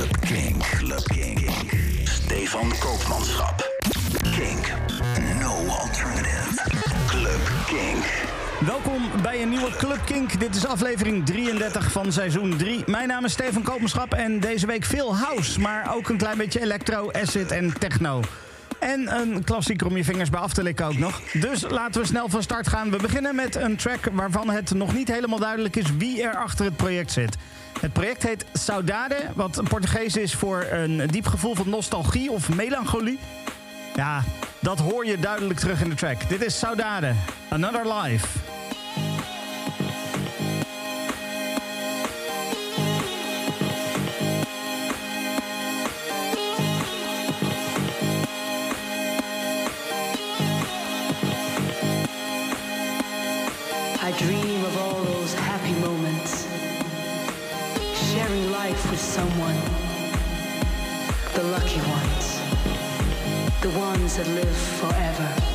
Club King. Club King. Stefan Koopmanschap. Kink. No alternative. Club King. Welkom bij een nieuwe Club Kink. Dit is aflevering 33 van seizoen 3. Mijn naam is Stefan Koopmanschap en deze week veel house, maar ook een klein beetje electro, acid en techno. En een klassieker om je vingers bij af te likken ook nog. Dus laten we snel van start gaan. We beginnen met een track waarvan het nog niet helemaal duidelijk is wie er achter het project zit. Het project heet Saudade, wat Portugees is voor een diep gevoel van nostalgie of melancholie. Ja, dat hoor je duidelijk terug in de track. Dit is Saudade, Another Life. The lucky ones, the ones that live forever.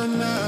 In another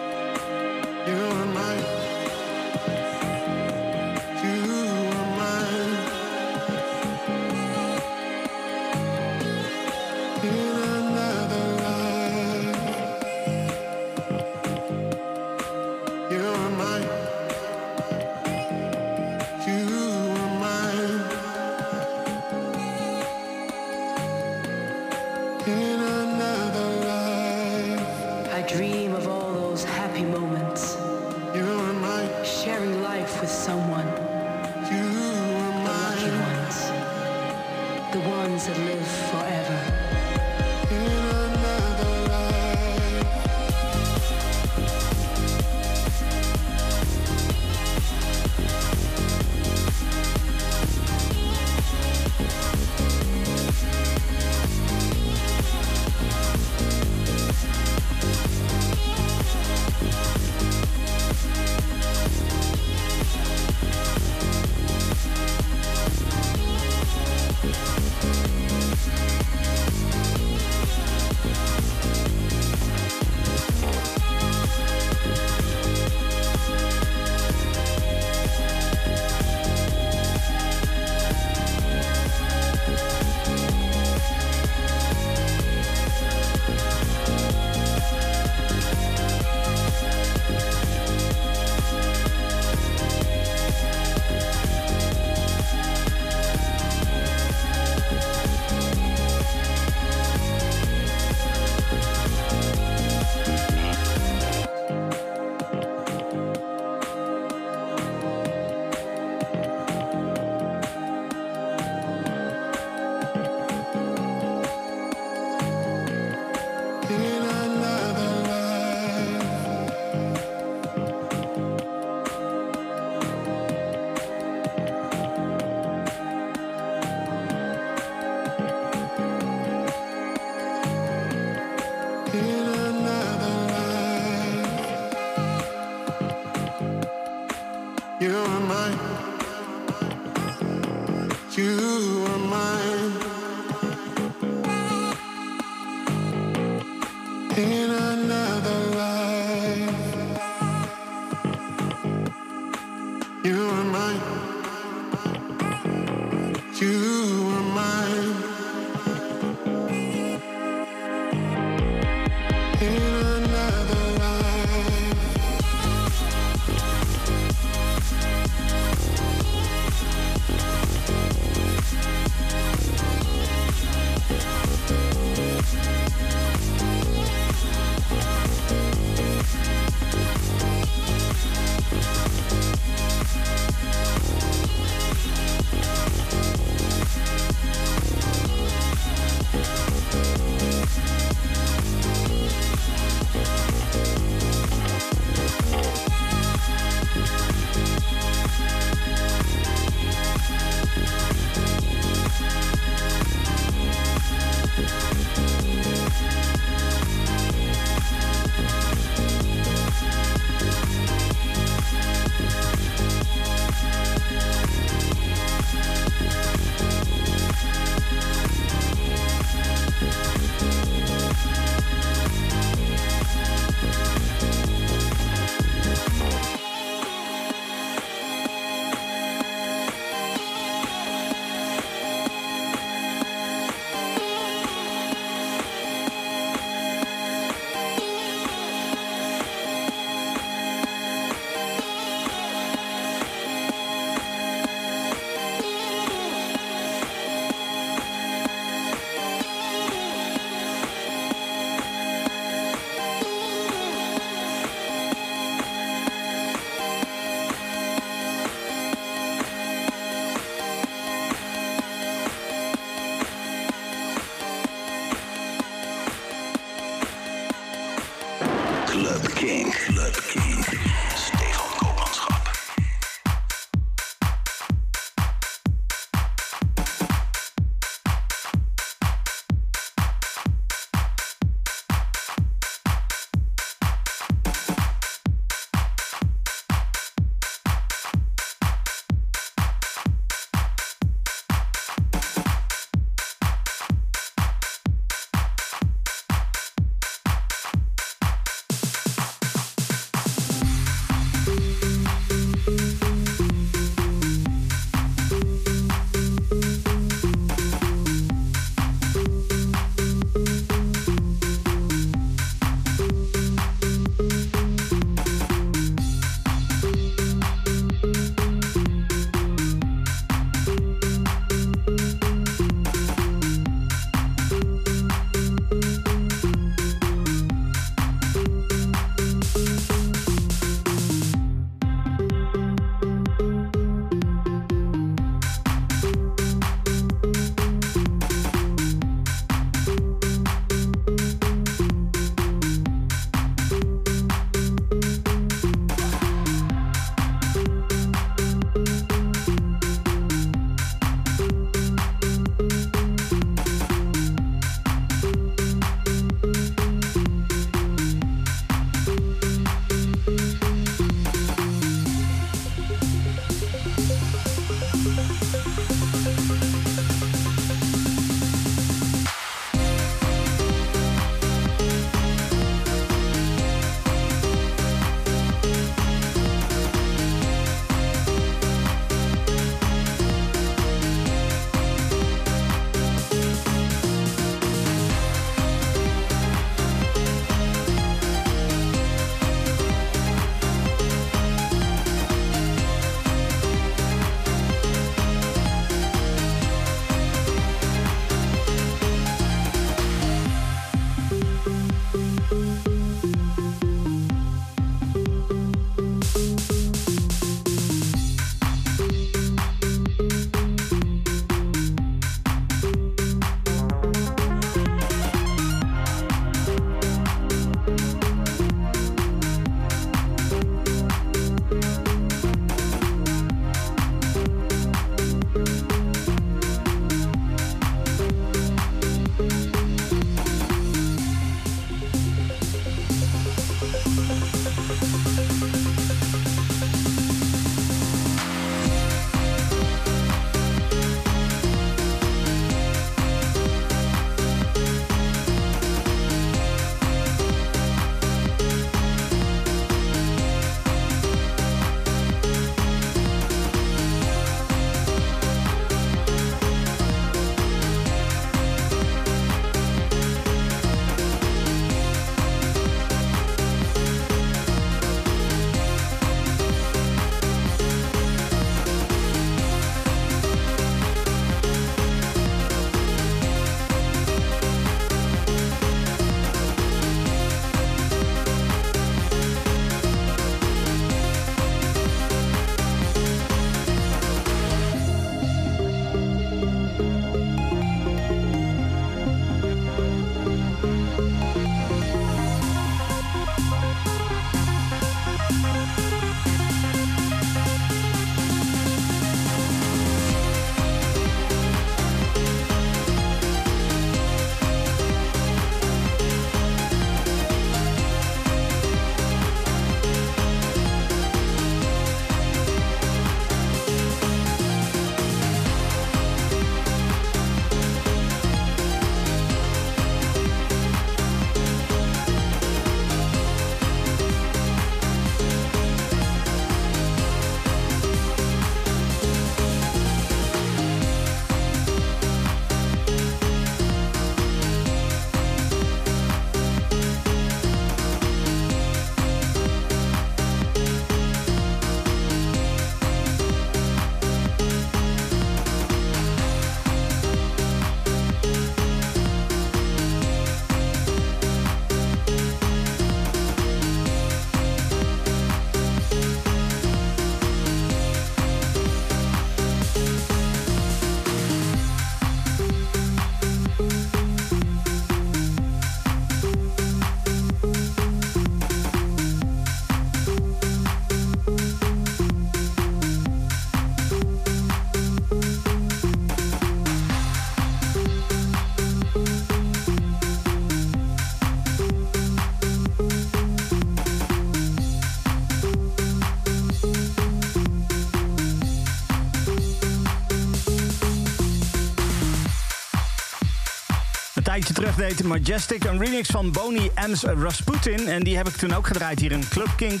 Majestic, een remix van Boney M's Rasputin. En die heb ik toen ook gedraaid hier in Club Kink.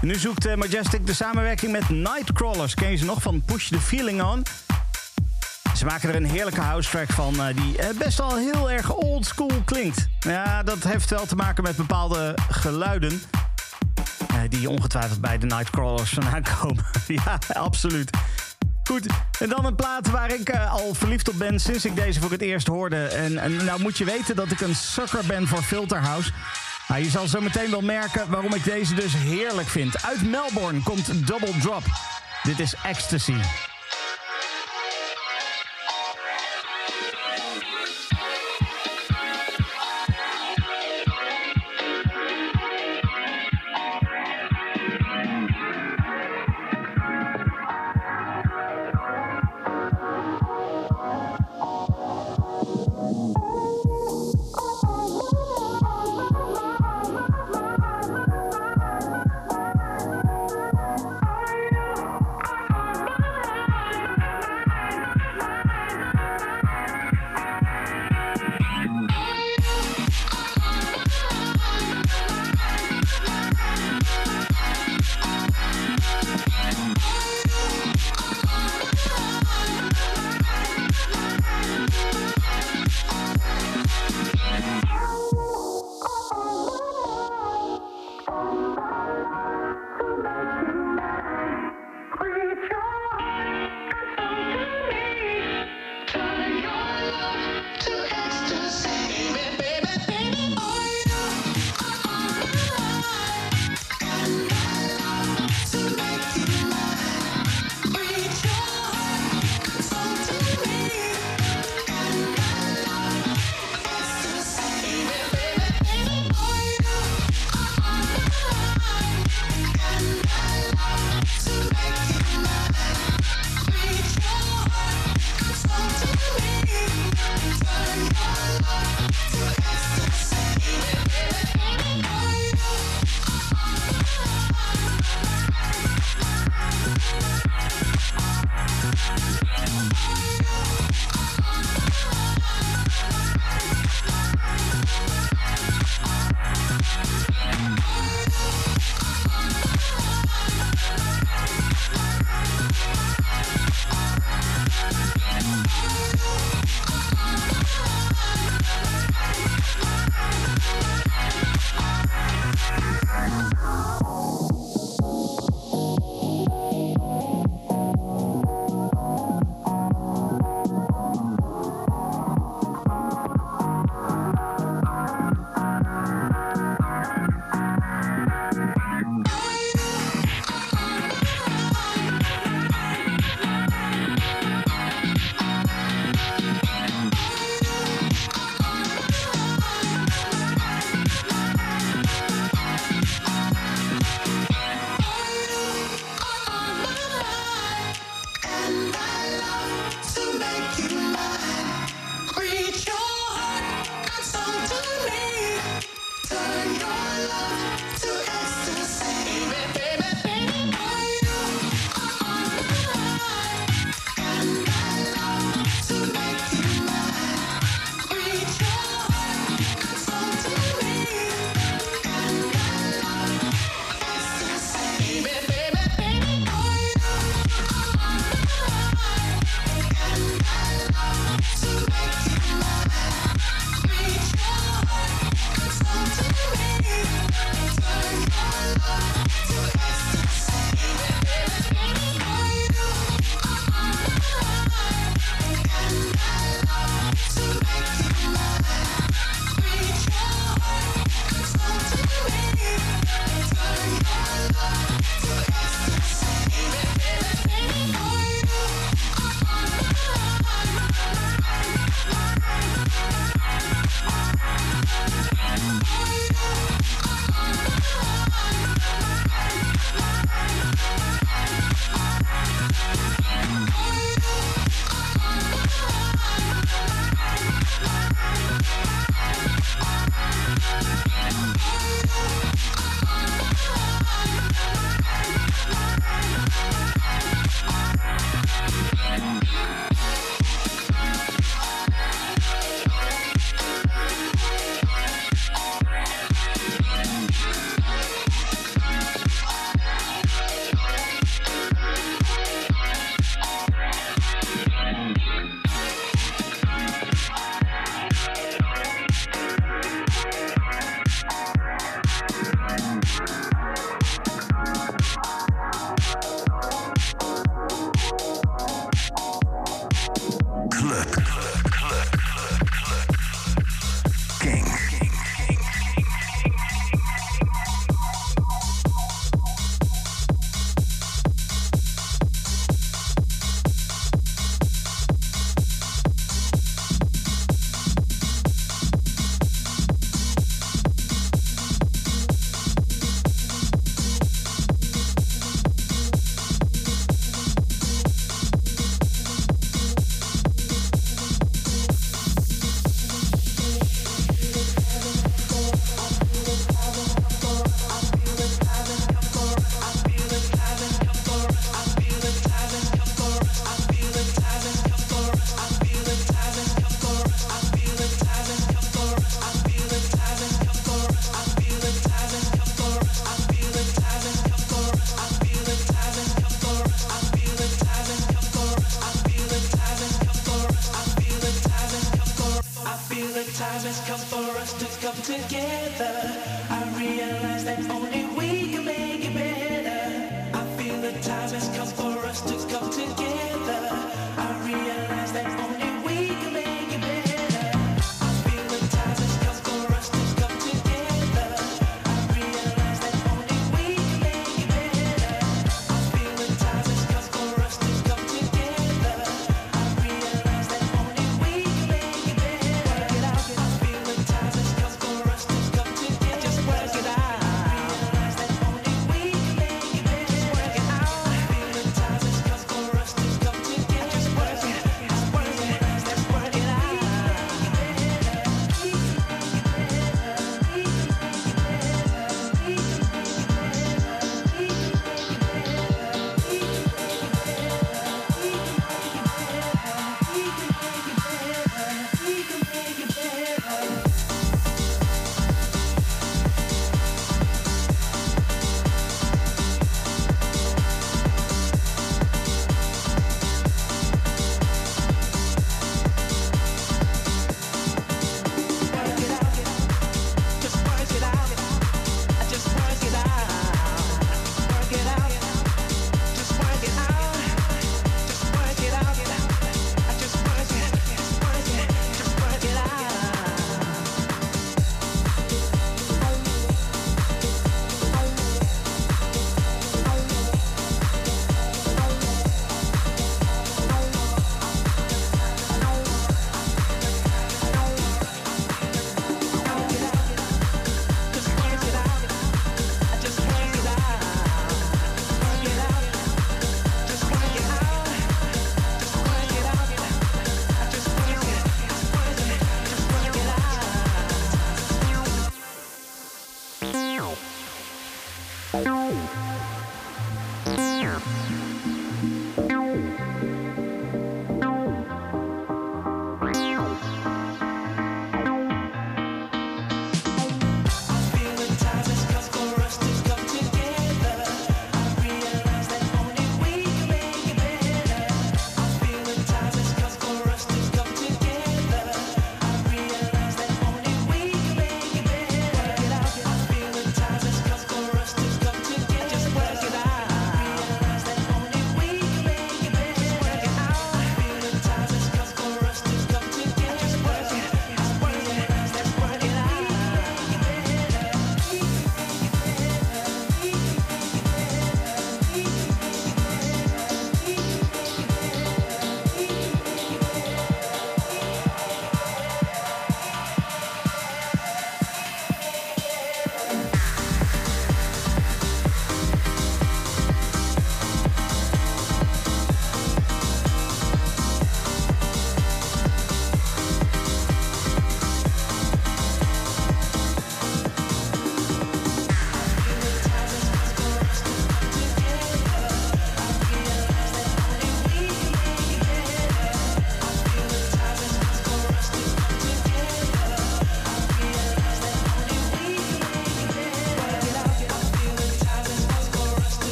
Nu zoekt eh, Majestic de samenwerking met Nightcrawlers. Ken je ze nog van Push the Feeling On? Ze maken er een heerlijke house track van uh, die uh, best wel heel erg old school klinkt. Ja, dat heeft wel te maken met bepaalde geluiden. Die ongetwijfeld bij de Nightcrawlers vandaan komen. ja, absoluut. Goed, en dan een plaat waar ik uh, al verliefd op ben sinds ik deze voor het eerst hoorde. En, en nou moet je weten dat ik een sucker ben voor Filterhouse. Nou, je zal zo meteen wel merken waarom ik deze dus heerlijk vind. Uit Melbourne komt Double Drop. Dit is Ecstasy. together.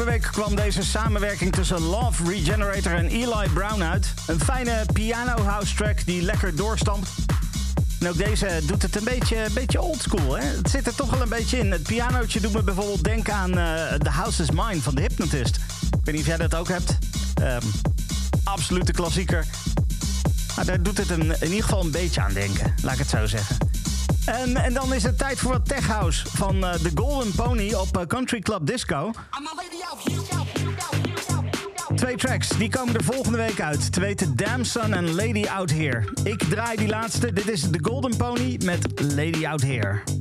Afgelopen week kwam deze samenwerking tussen Love Regenerator en Eli Brown uit. Een fijne piano house track die lekker doorstampt. En ook deze doet het een beetje, beetje oldschool. Het zit er toch wel een beetje in. Het pianootje doet me bijvoorbeeld denken aan uh, The House is Mine van The Hypnotist. Ik weet niet of jij dat ook hebt. Um, absolute klassieker. Daar doet het in ieder geval een beetje aan denken, laat ik het zo zeggen. En, en dan is het tijd voor wat tech house van uh, The Golden Pony op uh, Country Club Disco. Twee tracks. Die komen er volgende week uit. Te weten Damn Son en Lady Out Here. Ik draai die laatste. Dit is The Golden Pony met Lady Out Here.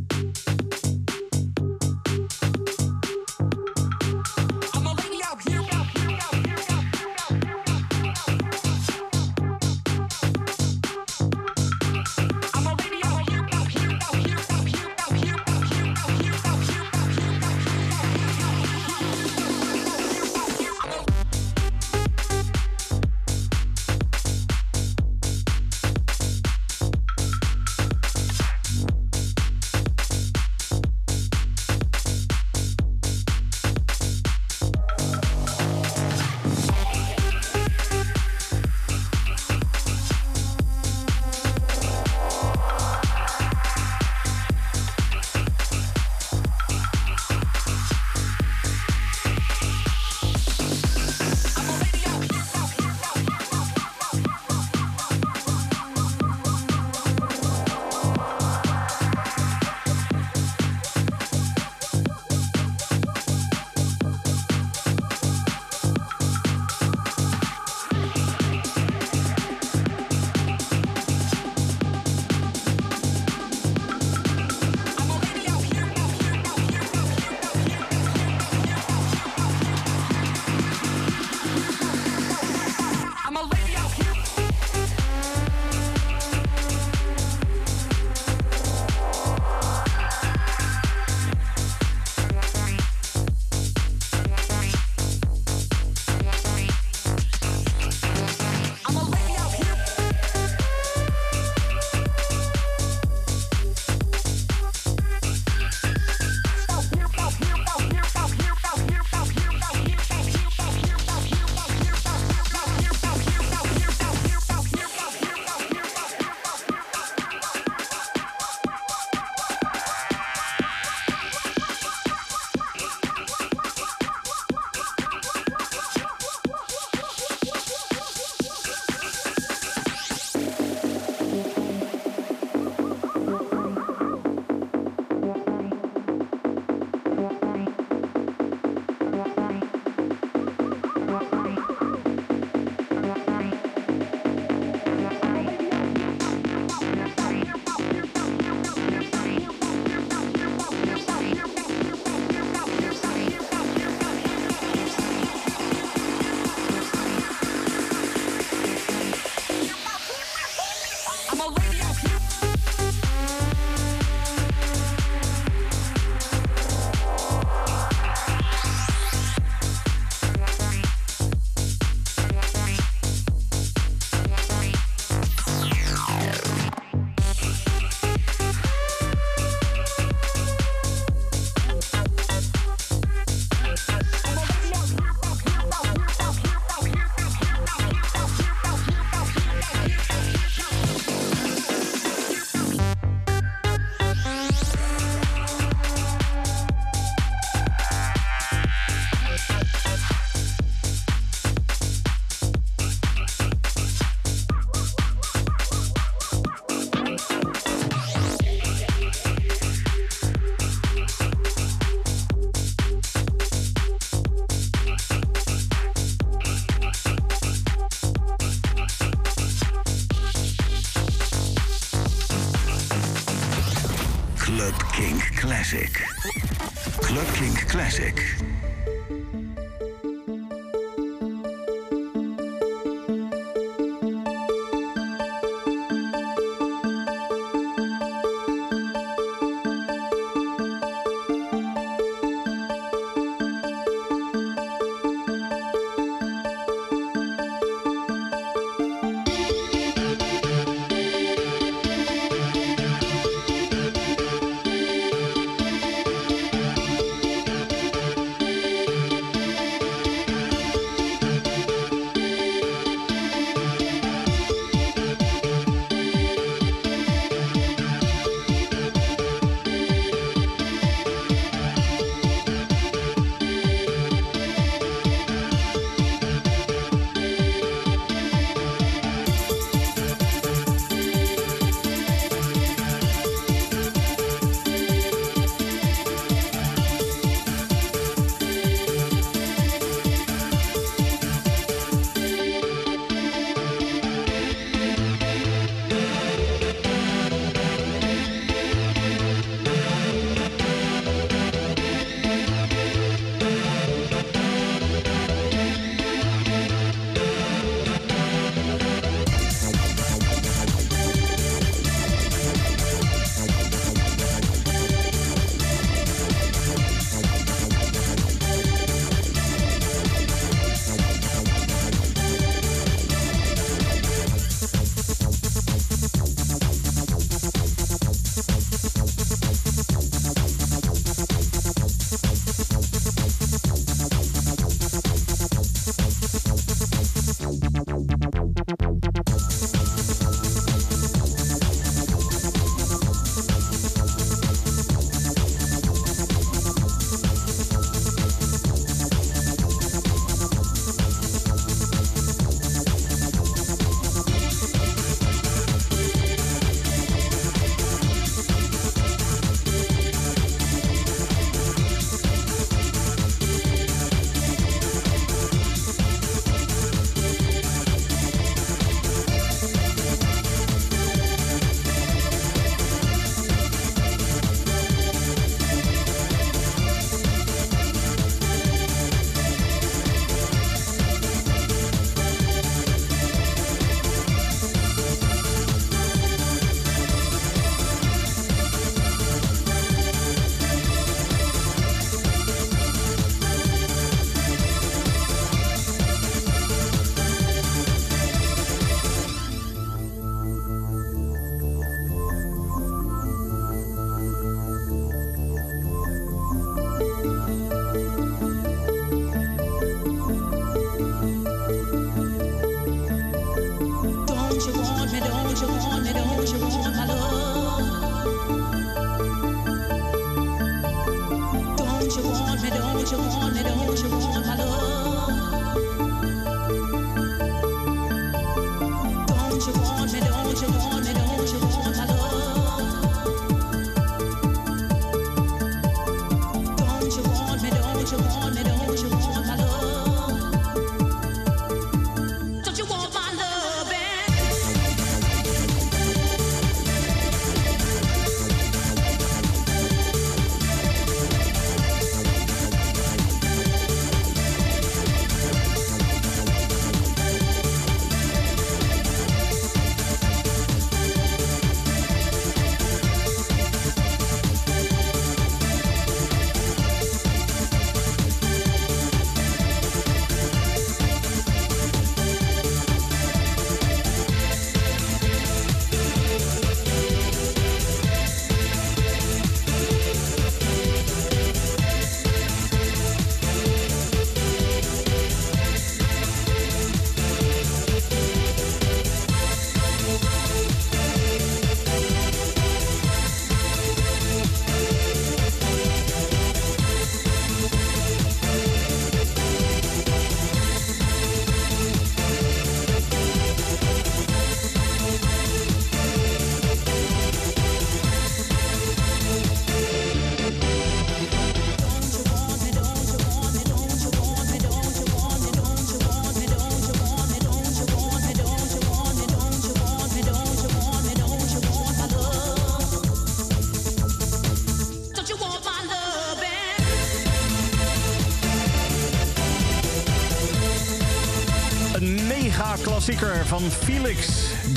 Klassieker van Felix.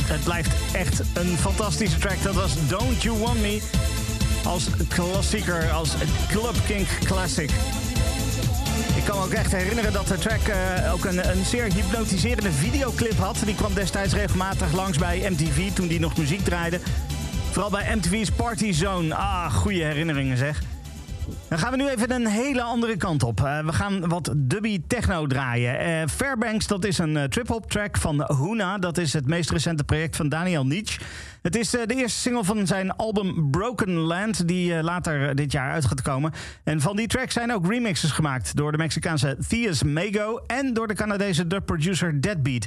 Het blijft echt een fantastische track. Dat was Don't You Want Me als klassieker, als Club Kink Classic. Ik kan me ook echt herinneren dat de track uh, ook een, een, zeer hypnotiserende videoclip had. Die kwam destijds regelmatig langs bij MTV toen die nog muziek draaide. Vooral bij MTV's Party Zone. Ah, goede herinneringen zeg. Dan gaan we nu even een hele andere kant op. Uh, we gaan wat dubby techno draaien. Uh, Fairbanks, dat is een uh, trip-hop track van Huna. Dat is het meest recente project van Daniel Nietzsche. Het is de eerste single van zijn album Broken Land, die later dit jaar uit gaat komen. En van die track zijn ook remixes gemaakt door de Mexicaanse Theus Mego en door de Canadese dub-producer Deadbeat.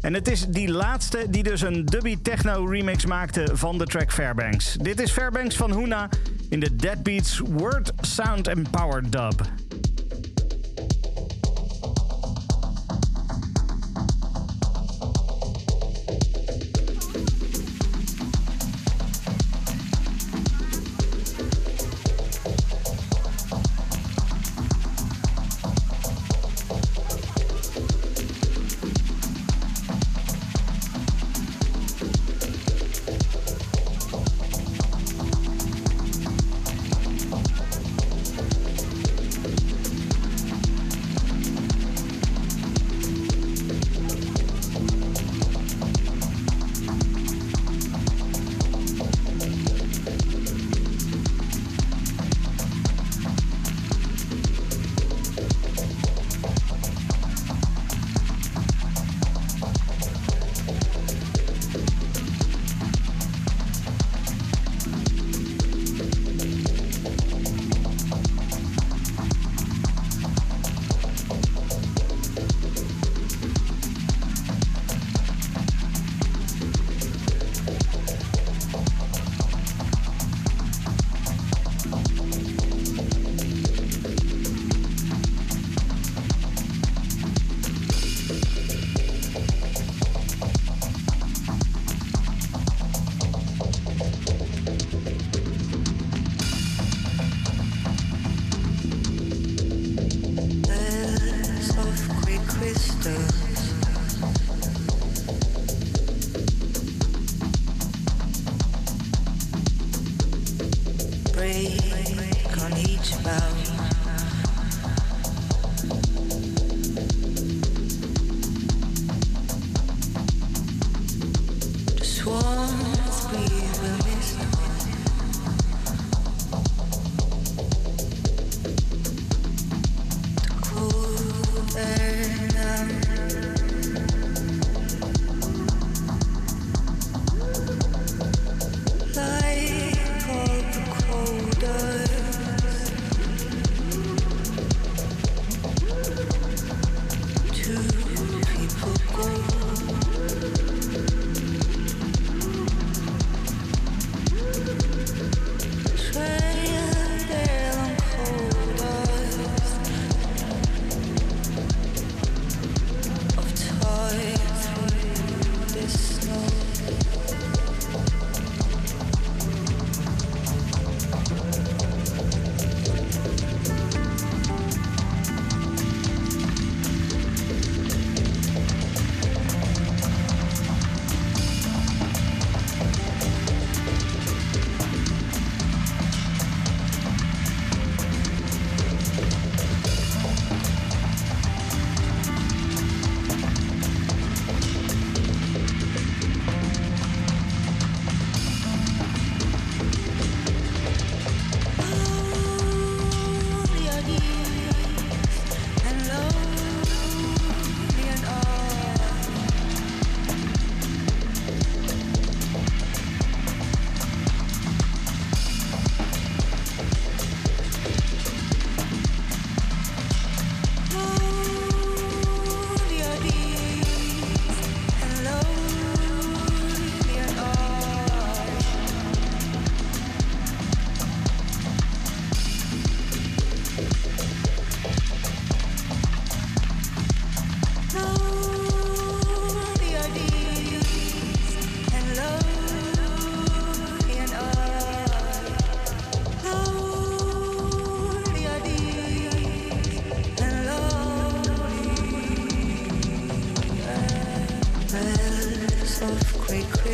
En het is die laatste die dus een dubby techno remix maakte van de track Fairbanks. Dit is Fairbanks van Huna in de Deadbeats Word Sound Empowered dub.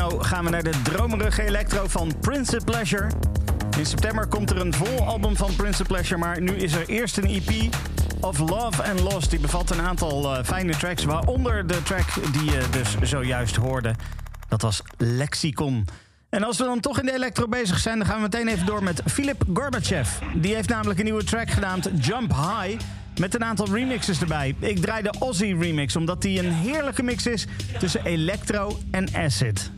techno gaan we naar de dromerige electro van Prince Pleasure. In september komt er een vol album van Prince Pleasure, maar nu is er eerst een EP of Love and Lost. Die bevat een aantal uh, fijne tracks, waaronder de track die je dus zojuist hoorde. Dat was Lexicon. En als we dan toch in de electro bezig zijn, dan gaan we meteen even door met Philip Gorbachev. Die heeft namelijk een nieuwe track gedaan, Jump High. Met een aantal remixes erbij. Ik draai de Aussie remix omdat die een heerlijke mix is tussen electro en acid.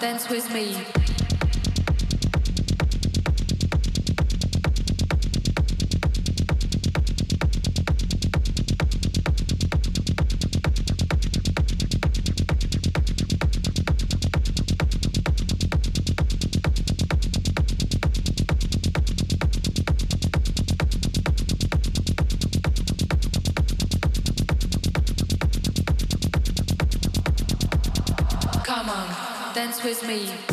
Dance with me. Me.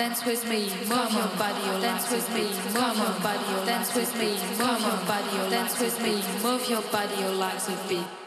Dance with me, move your body, your dance with me, move your body, your dance with me, move your body, your dance with me, move your body, your legs a beat.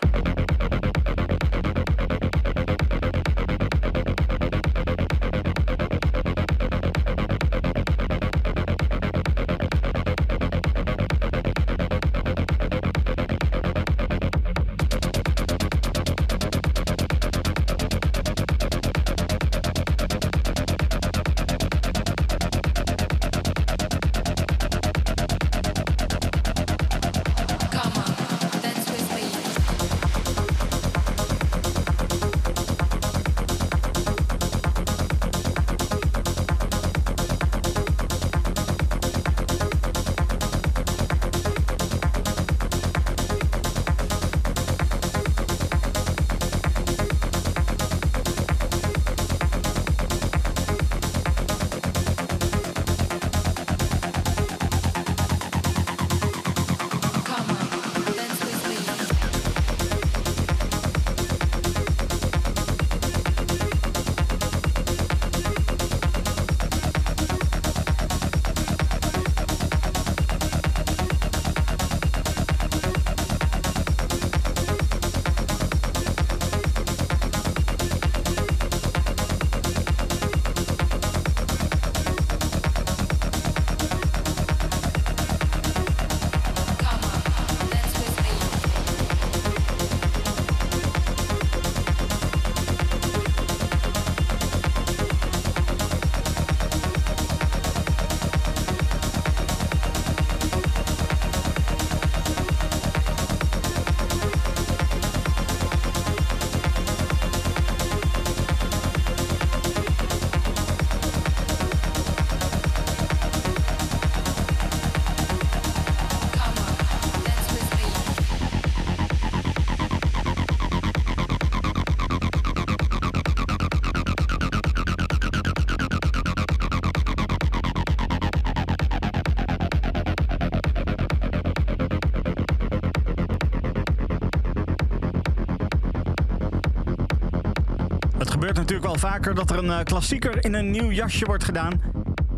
Natuurlijk wel vaker dat er een eh, klassieker in een nieuw jasje wordt gedaan.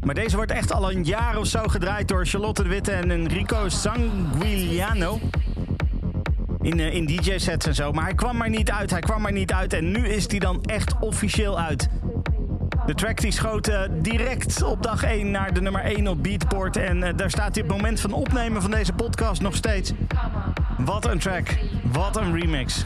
Maar deze wordt echt al een jaar of zo gedraaid door Charlotte de Witte en Enrico Sanguiliano. In, eh, in DJ-sets en zo. Maar hij kwam maar niet uit, hij kwam maar niet uit. En nu is hij dan echt officieel uit. De track die schoot eh, direct op dag 1 naar de nummer 1 op Beatport. En daar staat hij op het moment van opnemen van deze podcast nog steeds. Wat een track, wat een remix.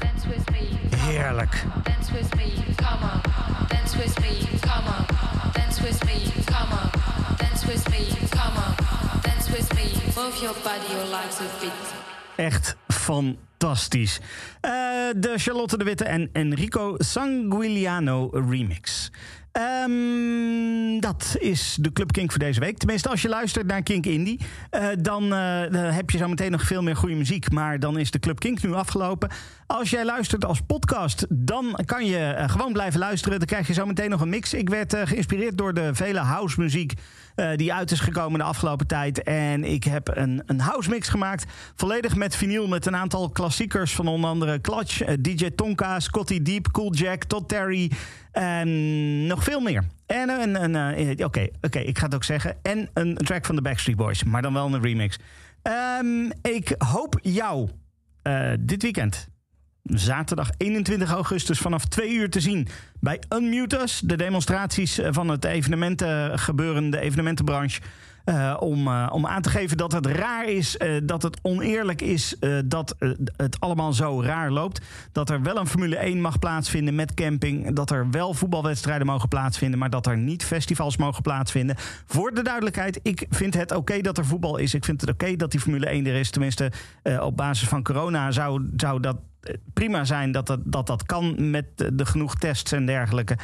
Heerlijk. Dance with me. Come on, dance with me. Come on, dance with me. Come on, dance with me. Come on, dance with me. Move your body, your legs a beat. Echt fantastisch. Eh, de Charlotte de Witte en Enrico Sanguiliano remix. Ehm, dat is de Club Kink voor deze week. Tenminste, als je luistert naar Kink Indie, eh, dan, eh, dan heb je zo meteen nog veel meer goede muziek. Maar dan is de Club Kink nu afgelopen. Als jij luistert als podcast, dan kan je eh, gewoon blijven luisteren. Dan krijg je zo meteen nog een mix. Ik werd eh, geïnspireerd door de vele house muziek eh, die uit is gekomen de afgelopen tijd. En ik heb een, een house mix gemaakt. Volledig met vinyl met een aantal klassiekers van onder andere Clutch, eh, DJ Tonka, Scotty Deep, Cool Jack, Todd Terry en nog veel meer. En een, een eh, oké, oké, ik ga het ook zeggen. En een track van de Backstreet Boys, maar dan wel een remix. Ehm, ik hoop jou dit weekend zaterdag 21 augustus vanaf 2 uur te zien bij Unmute Us. De demonstraties eh, van het evenementengebeuren, de evenementenbranche. eh, om, eh, om aan te geven dat het raar is, eh, dat het oneerlijk is, eh, dat eh, het allemaal zo raar loopt. Dat er wel een Formule 1 mag plaatsvinden met camping. Dat er wel voetbalwedstrijden mogen plaatsvinden, maar dat er niet festivals mogen plaatsvinden. Voor de duidelijkheid, ik vind het oké dat er voetbal is. Ik vind het oké dat die Formule 1 er is. Tenminste, eh, op basis van corona zou, zou dat eh, prima zijn dat dat, dat dat kan met de, genoeg tests en dergelijke.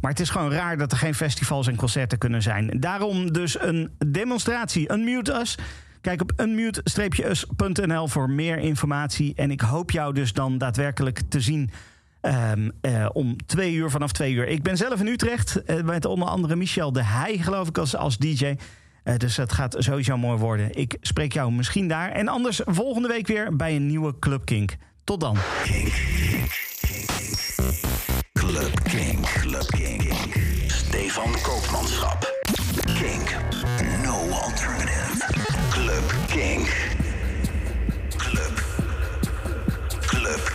Maar het is gewoon raar dat er geen festivals en concerten kunnen zijn. Daarom dus een demonstratie. Unmute Us. Kijk op unmute-us.nl voor meer informatie. En ik hoop jou dus dan daadwerkelijk te zien ehm, eh, om twee uur vanaf twee uur. Ik ben zelf in Utrecht eh, met onder andere Michel de Heij, geloof ik, als, als DJ. Eh, dus het gaat sowieso mooi worden. Ik spreek jou misschien daar. En anders volgende week weer bij een nieuwe Club Kink. Tot dan. Kink, kink, kink. Club Kink, Club Kink. Stefan Koopmanschap. Kink. No alternative. Club Kink. Club. Club.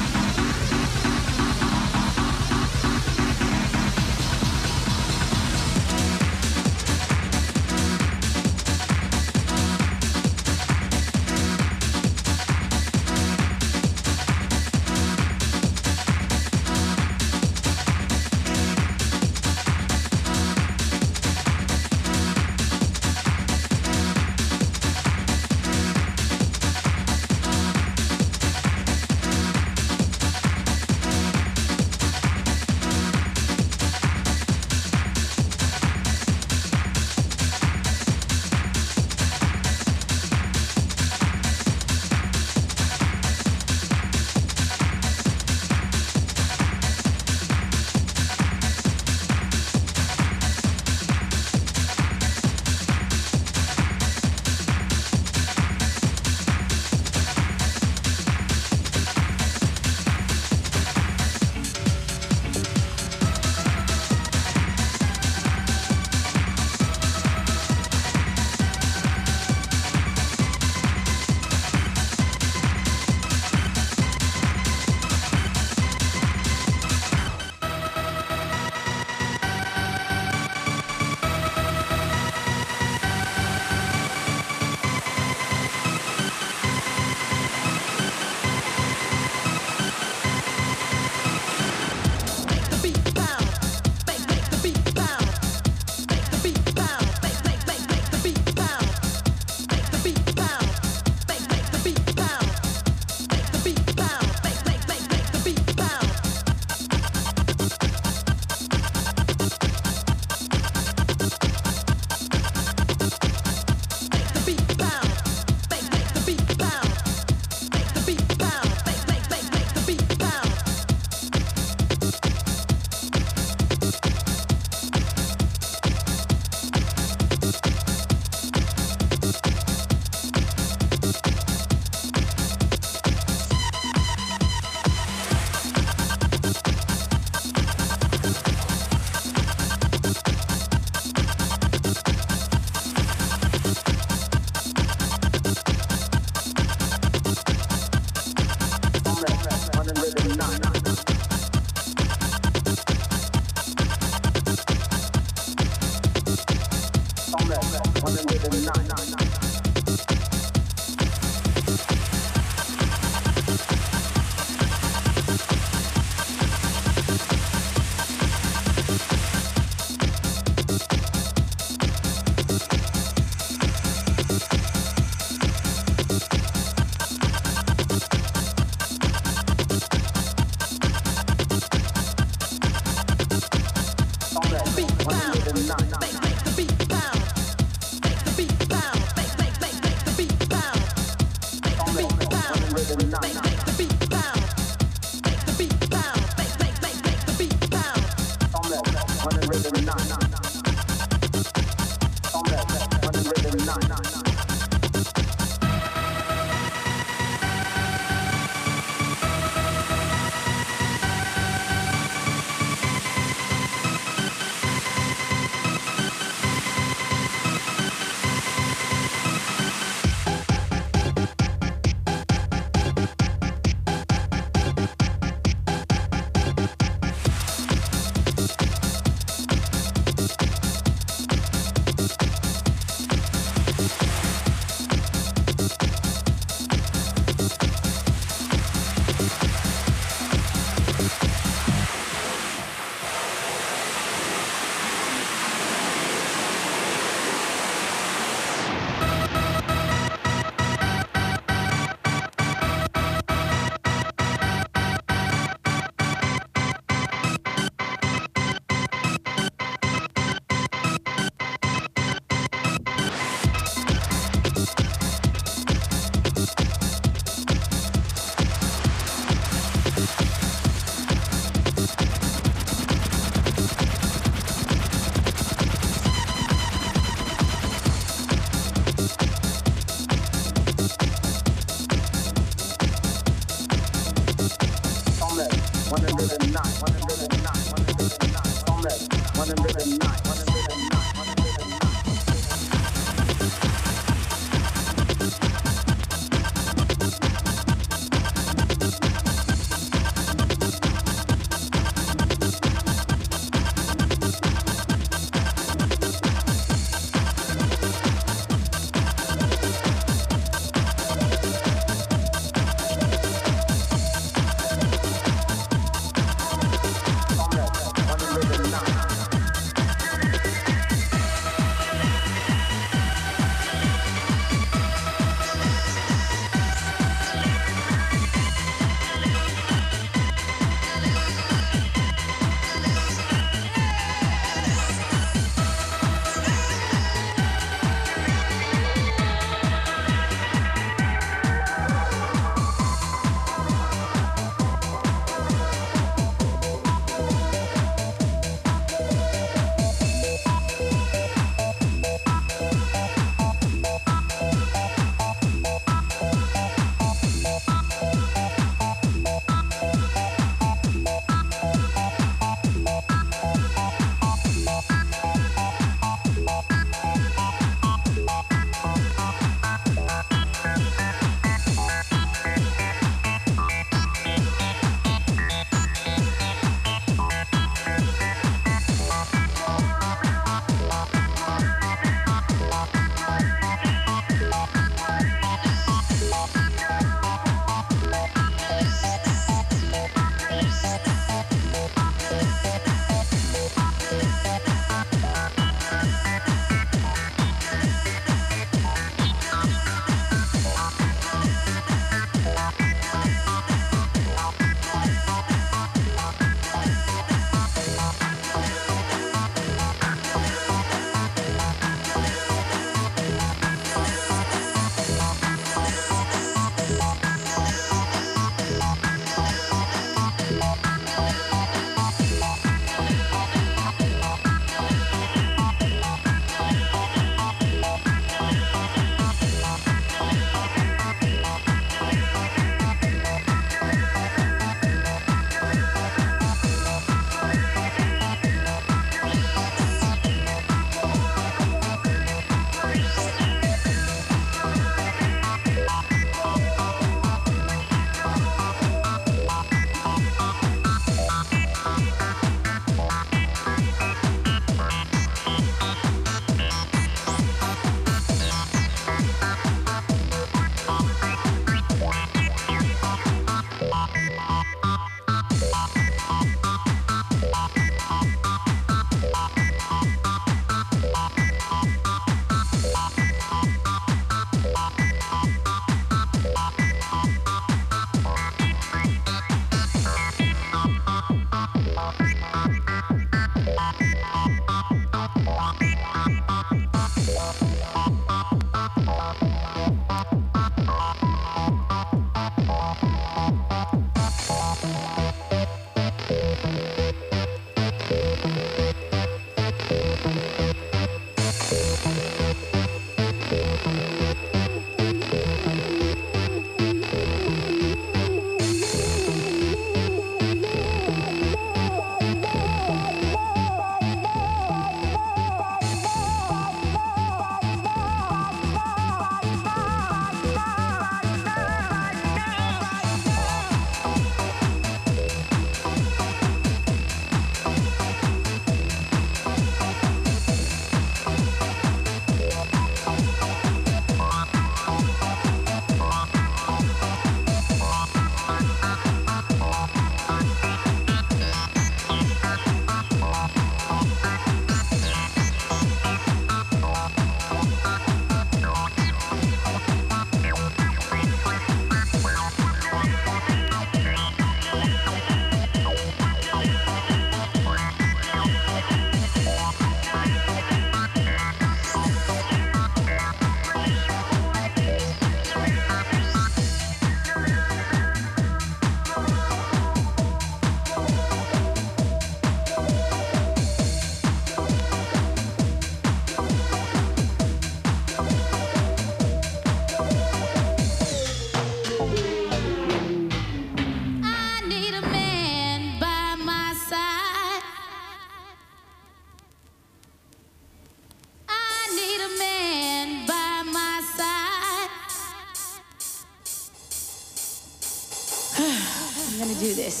Do this.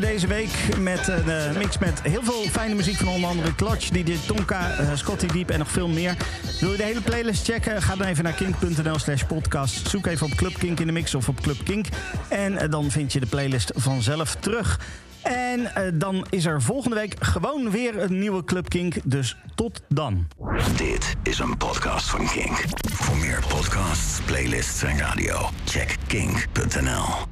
Deze week. Met een eh, mix met heel veel fijne muziek van onder andere Clutch, DJ Tonka, eh, Scotty Deep en nog veel meer. Wil je de hele playlist checken? Ga dan even naar kink.nl slash podcast. Zoek even op Club Kink in de mix of op Club Kink. En eh, dan vind je de playlist vanzelf terug. En dan is er volgende week gewoon weer een nieuwe Club Kink. Dus tot dan. Dit is een podcast van Kink. Voor meer podcasts, playlists en radio, check kink.nl.